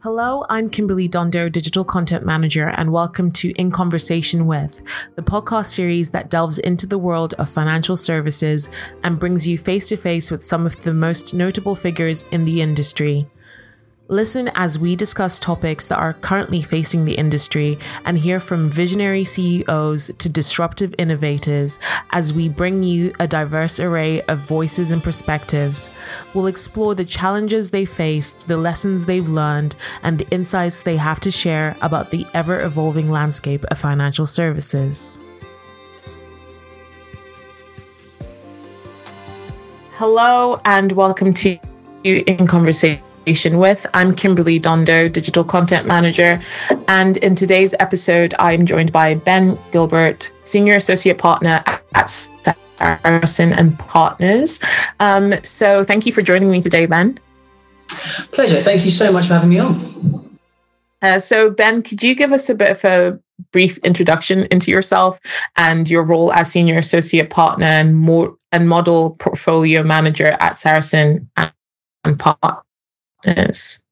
Hello, I'm Kimberley Dondo, Digital Content Manager, and welcome to In Conversation With, the podcast series that delves into the world of financial services and brings you face to face with some of the most notable figures in the industry. Listen as we discuss topics that are currently facing the industry and hear from visionary CEOs to disruptive innovators as we bring you a diverse array of voices and perspectives. We'll explore the challenges they faced, the lessons they've learned, and the insights they have to share about the ever evolving landscape of financial services. Hello, and welcome to In Conversation with. I'm Kimberley Dondo, Digital Content Manager. And in today's episode, I'm joined by Ben Gilbert, Senior Associate Partner at Sarasin and Partners. Um, so thank you for joining me today, Ben. Pleasure. Thank you so much for having me on. Uh, so, Ben, could you give us a bit of a brief introduction into yourself and your role as senior associate partner and more and model portfolio manager at Sarasin and, and Partners? Yes.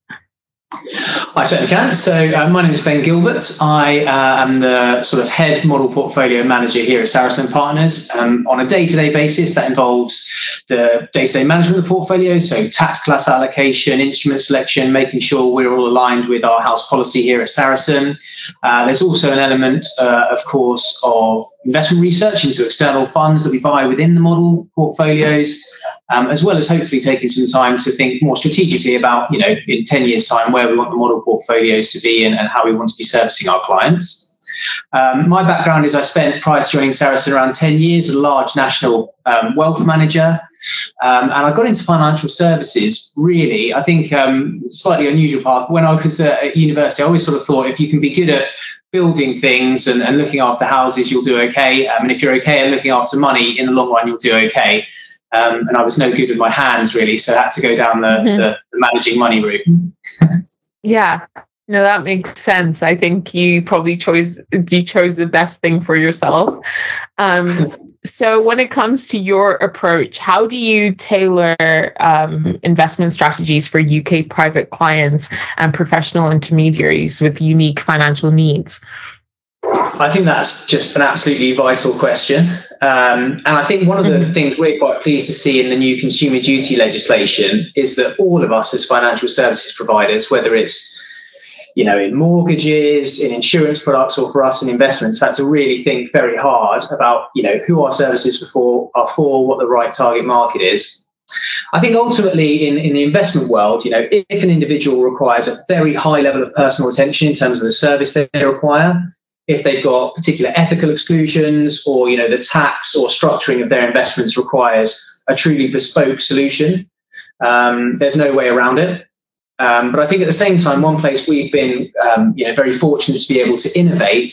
I certainly can. So, uh, my name is Ben Gilbert. I uh, am the sort of head model portfolio manager here at Sarasin Partners. Um, on a day to day basis, that involves the day to day management of the portfolio, so asset class allocation, instrument selection, making sure we're all aligned with our house policy here at Sarasin. Uh, there's also an element, uh, of course, of investment research into external funds that we buy within the model portfolios, um, as well as hopefully taking some time to think more strategically about, you know, in 10 years' time, where we want the model portfolios to be and, and how we want to be servicing our clients. Um, my background is I spent prior to joining Sarasin around 10 years a large national um, wealth manager. Um, and I got into financial services really, I think, um, slightly unusual path. When I was at university, I always sort of thought if you can be good at building things and, and looking after houses, you'll do okay. Um, and if you're okay at looking after money in the long run, you'll do okay. Um, and I was no good with my hands really, so I had to go down the, mm-hmm. the, the managing money route. yeah, no, that makes sense. I think you probably chose you chose the best thing for yourself. Um, so, when it comes to your approach, how do you tailor um, investment strategies for UK private clients and professional intermediaries with unique financial needs? I think that's just an absolutely vital question. Um, and I think one of the mm-hmm. things we're quite pleased to see in the new consumer duty legislation is that all of us as financial services providers, whether it's you know, in mortgages, in insurance products, or for us in investments, had to really think very hard about, you know, who our services for are for, what the right target market is. I think ultimately in, in the investment world, you know, if, if an individual requires a very high level of personal attention in terms of the service they require, if they've got particular ethical exclusions or, you know, the tax or structuring of their investments requires a truly bespoke solution, um, there's no way around it. Um, but I think at the same time, one place we've been um, you know, very fortunate to be able to innovate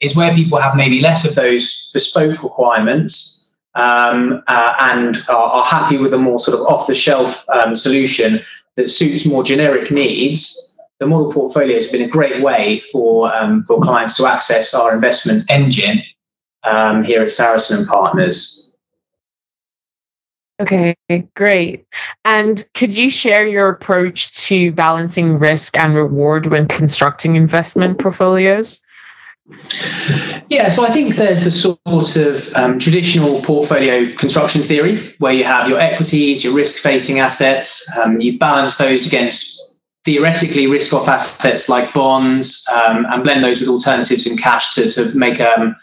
is where people have maybe less of those bespoke requirements um, uh, and are, are, happy with a more sort of off the shelf um, solution that suits more generic needs. The model portfolio has been a great way for, um, for clients to access our investment engine um, here at Sarasin and Partners. Okay, great. And could you share your approach to balancing risk and reward when constructing investment portfolios? Yeah, so I think there's the sort of um, traditional portfolio construction theory where you have your equities, your risk facing assets, um, you balance those against theoretically risk off assets like bonds um, and blend those with alternatives and cash to, to make um,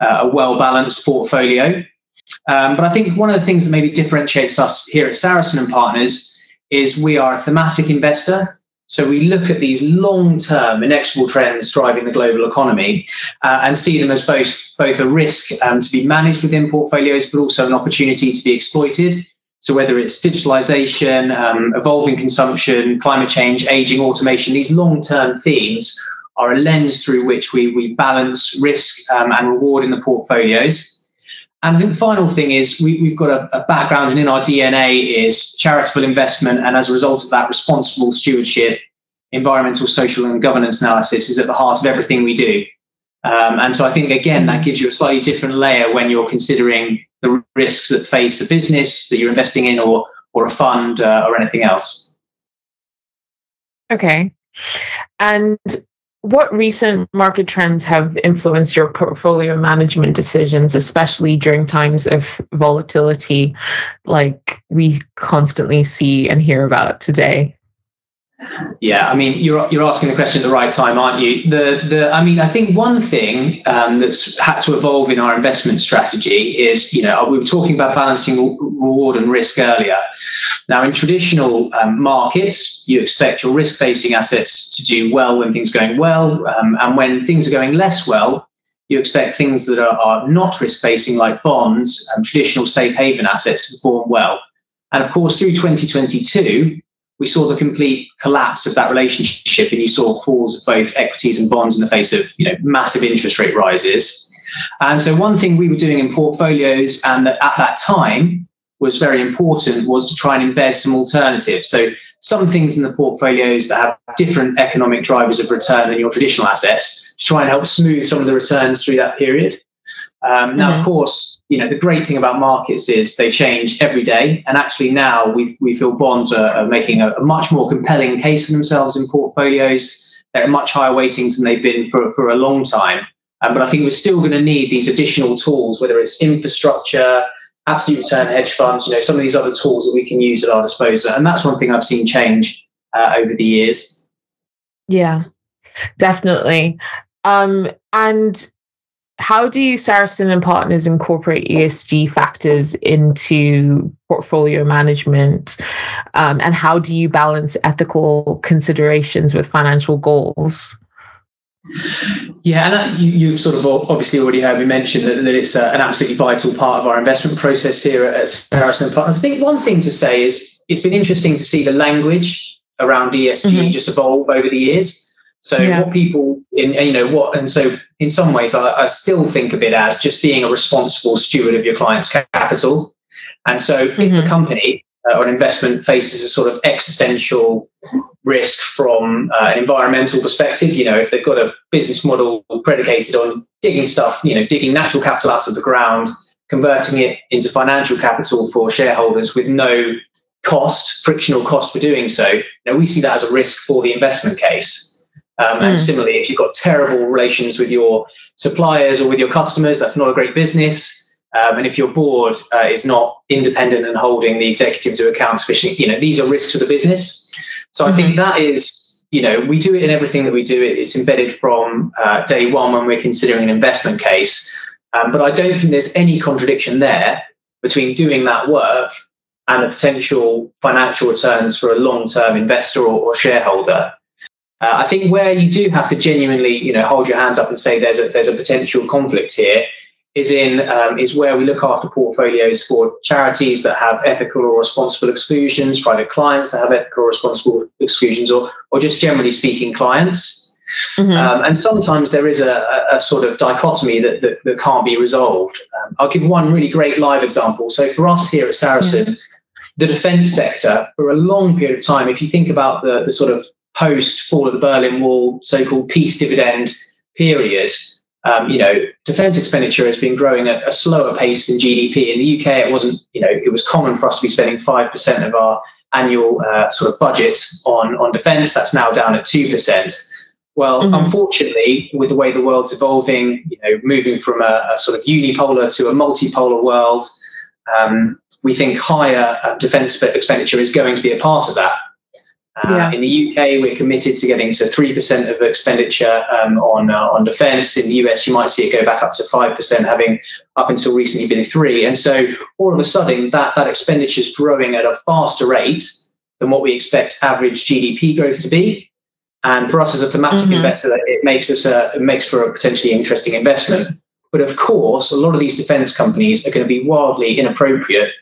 a well balanced portfolio. Um, but I think one of the things that maybe differentiates us here at Sarasin and Partners is we are a thematic investor. So we look at these long-term inexorable trends driving the global economy uh, and see them as both both a risk um, to be managed within portfolios, but also an opportunity to be exploited. So whether it's digitalization, um, evolving consumption, climate change, aging, automation, these long-term themes are a lens through which we we balance risk um, and reward in the portfolios. And I think the final thing is we, have got a, a, background and in our DNA is charitable investment. And as a result of that, responsible stewardship, environmental, social, and governance analysis is at the heart of everything we do. Um, and so I think, again, that gives you a slightly different layer when you're considering the risks that face a business that you're investing in or, or a fund uh, or anything else. Okay. And what recent market trends have influenced your portfolio management decisions, especially during times of volatility like we constantly see and hear about today? Yeah, I mean, you're you're asking the question at the right time, aren't you? The the I mean, I think one thing um, that's had to evolve in our investment strategy is, you know, we were talking about balancing reward and risk earlier. Now, in traditional um, markets, you expect your risk-facing assets to do well when things are going well, um, and when things are going less well, you expect things that are, are not risk-facing, like bonds and traditional safe haven assets, to perform well. And of course, through 2022 we saw the complete collapse of that relationship and you saw falls of both equities and bonds in the face of you know massive interest rate rises. And so one thing we were doing in portfolios and that at that time was very important was to try and embed some alternatives. So some things in the portfolios that have different economic drivers of return than your traditional assets to try and help smooth some of the returns through that period um, now, mm-hmm. of course, you know the great thing about markets is they change every day, and actually now we we feel bonds are, are making a, a, much more compelling case for themselves in portfolios. They're at much higher weightings than they've been for for a long time. Um, but I think we're still going to need these additional tools, whether it's infrastructure, absolute return hedge funds, you know, some of these other tools that we can use at our disposal. And that's one thing I've seen change uh, over the years. Yeah, definitely. Um, and how do you Sarasin and Partners incorporate ESG factors into portfolio management? Um, and how do you balance ethical considerations with financial goals? Yeah, and you, have sort of obviously already heard me mention that, that it's uh, an absolutely vital part of our investment process here at Sarasin and Partners. I think one thing to say is it's been interesting to see the language around ESG mm-hmm. just evolve over the years. So yeah. what people in you know what and so in some ways I, I, still think of it as just being a responsible steward of your client's capital. And so mm-hmm. if a company uh, or an investment faces a sort of existential risk from uh, an environmental perspective, you know, if they've got a business model predicated on digging stuff, you know, digging natural capital out of the ground, converting it into financial capital for shareholders with no cost, frictional cost for doing so, you know, we see that as a risk for the investment case. Um, and mm. similarly, if you've got terrible relations with your suppliers or with your customers, that's not a great business. Um, and if your board uh, is not independent and holding the executive to account sufficiently, you know, these are risks to the business. So mm-hmm. I think mm-hmm. that is, you know, we do it in everything that we do. It's embedded from uh, day one when we're considering an investment case. Um, but I don't think there's any contradiction there between doing that work and the potential financial returns for a long-term investor or, or shareholder. Uh, I think where you do have to genuinely, you know, hold your hands up and say there's a there's a potential conflict here is in um, is where we look after portfolios for charities that have ethical or responsible exclusions, private clients that have ethical or responsible exclusions, or or just generally speaking clients. Mm-hmm. Um, and sometimes there is a, a, sort of dichotomy that, that, that can't be resolved. Um, I'll give one really great live example. So for us here at Sarasin, mm-hmm. the defence sector for a long period of time, if you think about the, the sort of post fall of the Berlin Wall, so-called peace dividend period, um, you know, defence expenditure has been growing at a slower pace than GDP. In the UK, it wasn't, you know, it was common for us to be spending five percent of our annual uh, sort of budget on on defence. That's now down at two percent. Well, mm-hmm. unfortunately, with the way the world's evolving, you know, moving from a, a sort of unipolar to a multipolar world, um, we think higher uh, defence expenditure is going to be a part of that. Uh, yeah. In the UK, we're committed to getting to 3% of expenditure um, on, uh, on defence. In the US, you might see it go back up to 5%, having up until recently been 3 And so all of a sudden, that, that expenditure is growing at a faster rate than what we expect average GDP growth to be. And for us as a thematic mm-hmm. investor, it makes us a, it makes for a potentially interesting investment. But of course, a lot of these defence companies are going to be wildly inappropriate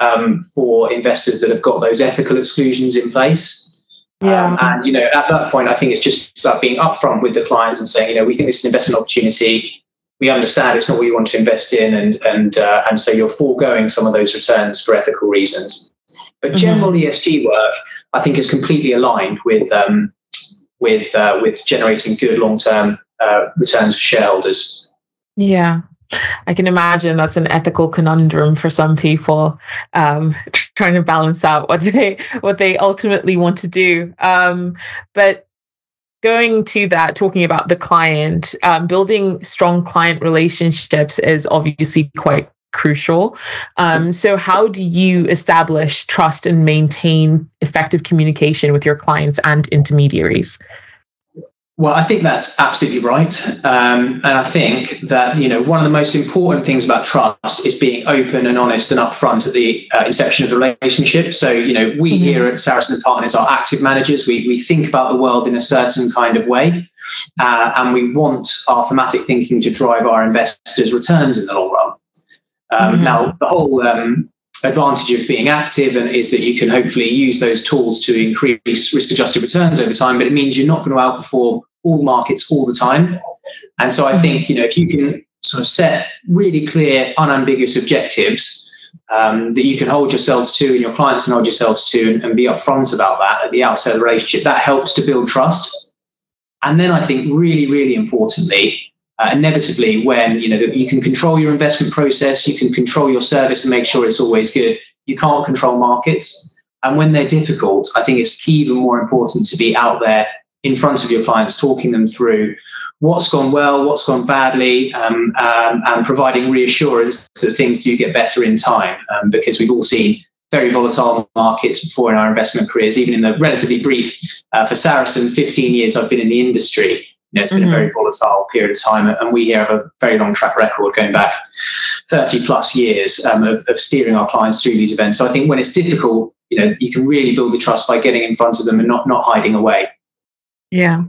um, for investors that have got those ethical exclusions in place. Yeah. Um, and, you know, at that point, I think it's just about being upfront with the clients and saying, you know, we think this is an investment opportunity. We understand it's not what you want to invest in. And, and, uh, and so you're foregoing some of those returns for ethical reasons. But mm-hmm. general ESG work, I think, is completely aligned with, um, with, uh, with generating good long term uh, returns for shareholders. Yeah. I can imagine that's an ethical conundrum for some people, um, trying to balance out what they what they ultimately want to do. Um, but going to that, talking about the client, um, building strong client relationships is obviously quite crucial. Um, so, how do you establish trust and maintain effective communication with your clients and intermediaries? Well, I think that's absolutely right, um, and I think that you know one of the most important things about trust is being open and honest and upfront at the uh, inception of the relationship. So you know we mm-hmm. here at Sarasin and Partners are active managers. We we think about the world in a certain kind of way, uh, and we want our thematic thinking to drive our investors' returns in the long run. Um, mm-hmm. Now, the whole um, advantage of being active and is that you can hopefully use those tools to increase risk-adjusted returns over time, but it means you're not going to outperform all markets all the time. And so I mm-hmm. think, you know, if you can sort of set really clear, unambiguous objectives um, that you can hold yourselves to and your clients can hold yourselves to and, and be upfront about that at the outset of the relationship, that helps to build trust. And then I think really, really importantly, uh, inevitably when you know you can control your investment process you can control your service and make sure it's always good. You can't control markets. And when they're difficult i think it's even more important to be out there in front of your clients talking them through what's gone well what's gone badly um, um, and providing reassurance that things do get better in time. Um, because we've all seen very volatile markets before in our investment careers even in the relatively brief uh, for saracen 15 years i've been in the industry know, it's been mm-hmm. a very volatile period of time, and we here have a very long track record going back 30 plus years um, of, of, steering our clients through these events. So I think when it's difficult, you know, you can really build the trust by getting in front of them and not not hiding away. Yeah.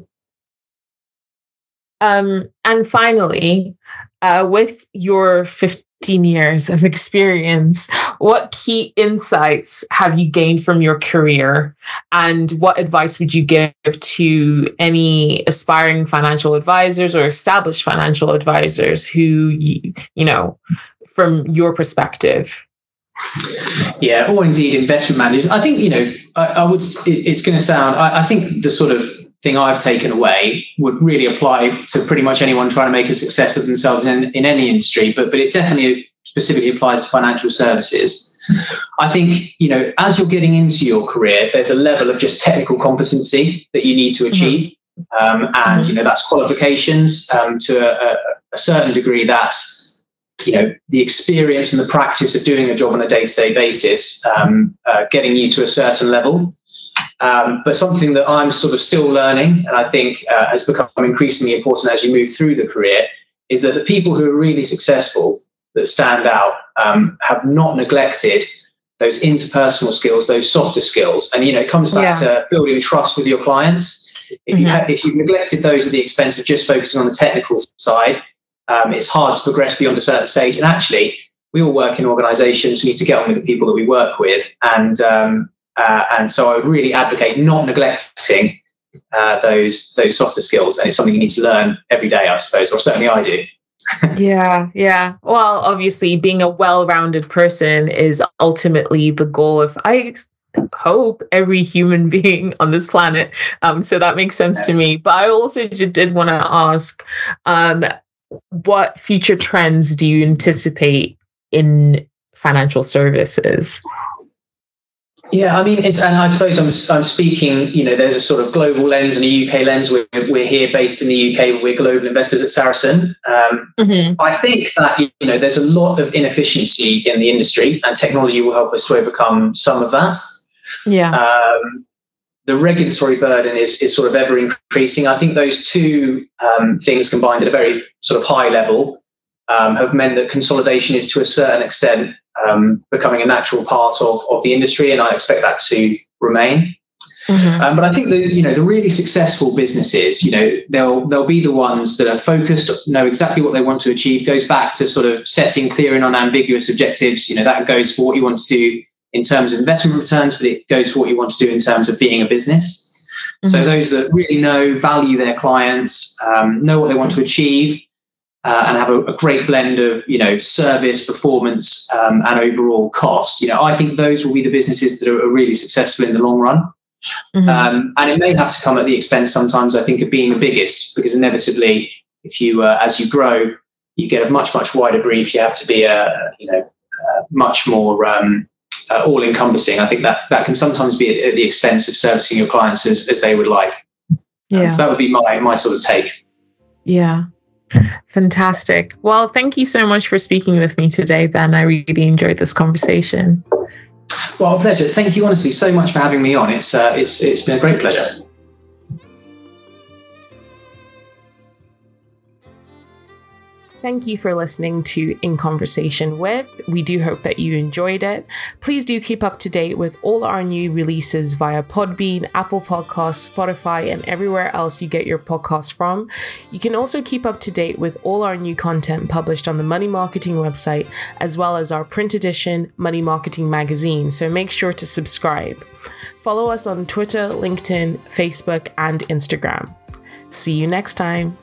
Um, and finally, uh, with your 50 15 years of experience, what key insights have you gained from your career? And what advice would you give to any aspiring financial advisors or established financial advisors who, you, know, from your perspective? Yeah, or indeed investment managers. I think, you know, I, I would, it, it's going to sound, I, I think the sort of thing I've taken away would really apply to pretty much anyone trying to make a success of themselves in, in any industry, but but it definitely specifically applies to financial services. I think, you know, as you're getting into your career, there's a level of just technical competency that you need to mm-hmm. achieve. Mm-hmm. Um, and, you know, that's qualifications um, to a, a, certain degree. That's, you know, the experience and the practice of doing a job on a day to day basis, um, uh, getting you to a certain level. Um, but something that I'm sort of still learning, and I think uh, has become increasingly important as you move through the career, is that the people who are really successful that stand out um, have not neglected those interpersonal skills, those softer skills, and you know it comes back yeah. to building trust with your clients. If you mm-hmm. have, if you neglected those at the expense of just focusing on the technical side, um, it's hard to progress beyond a certain stage. And actually, we all work in organisations. We need to get on with the people that we work with, and um, uh, and so I would really advocate not neglecting uh, those those softer skills, and it's something you need to learn every day, I suppose, or certainly I do. yeah, yeah. Well, obviously, being a well-rounded person is ultimately the goal of I hope every human being on this planet. Um, so that makes sense to me. But I also just did want to ask, um, what future trends do you anticipate in financial services? Yeah, I mean, it's, and I suppose I'm, I'm speaking, you know, there's a sort of global lens and a UK lens. We're, we're here based in the UK, we're global investors at Sarasin. Um, mm-hmm. I think that, you know, there's a lot of inefficiency in the industry and technology will help us to overcome some of that. Yeah. Um, the regulatory burden is, is sort of ever increasing. I think those two um, things combined at a very sort of high level um, have meant that consolidation is to a certain extent um, becoming a natural part of, of the industry, and I expect that to remain. Mm-hmm. Um, but I think the you know the really successful businesses, you know, they'll they'll be the ones that are focused, know exactly what they want to achieve. Goes back to sort of setting clear and unambiguous objectives. You know, that goes for what you want to do in terms of investment returns, but it goes for what you want to do in terms of being a business. Mm-hmm. So those that really know, value their clients, um, know what they want to achieve, uh, and have a, a, great blend of you know service, performance, um, and overall cost. You know, I think those will be the businesses that are, are really successful in the long run. Mm-hmm. Um, and it may have to come at the expense sometimes, I think, of being the biggest, because inevitably, if you uh, as you grow, you get a much much wider brief. You have to be a you know uh, much more um, uh, all encompassing. I think that that can sometimes be at, at the expense of servicing your clients as, as they would like. Um, yeah. so that would be my my sort of take. Yeah. Fantastic. Well, thank you so much for speaking with me today, Ben. I really enjoyed this conversation. Well, pleasure. Thank you, honestly, so much for having me on. It's uh, it's it's been a great pleasure. Thank you for listening to In Conversation with. We do hope that you enjoyed it. Please do keep up to date with all our new releases via Podbean, Apple Podcasts, Spotify, and everywhere else you get your podcasts from. You can also keep up to date with all our new content published on the Money Marketing website, as well as our print edition Money Marketing magazine. So make sure to subscribe. Follow us on Twitter, LinkedIn, Facebook, and Instagram. See you next time.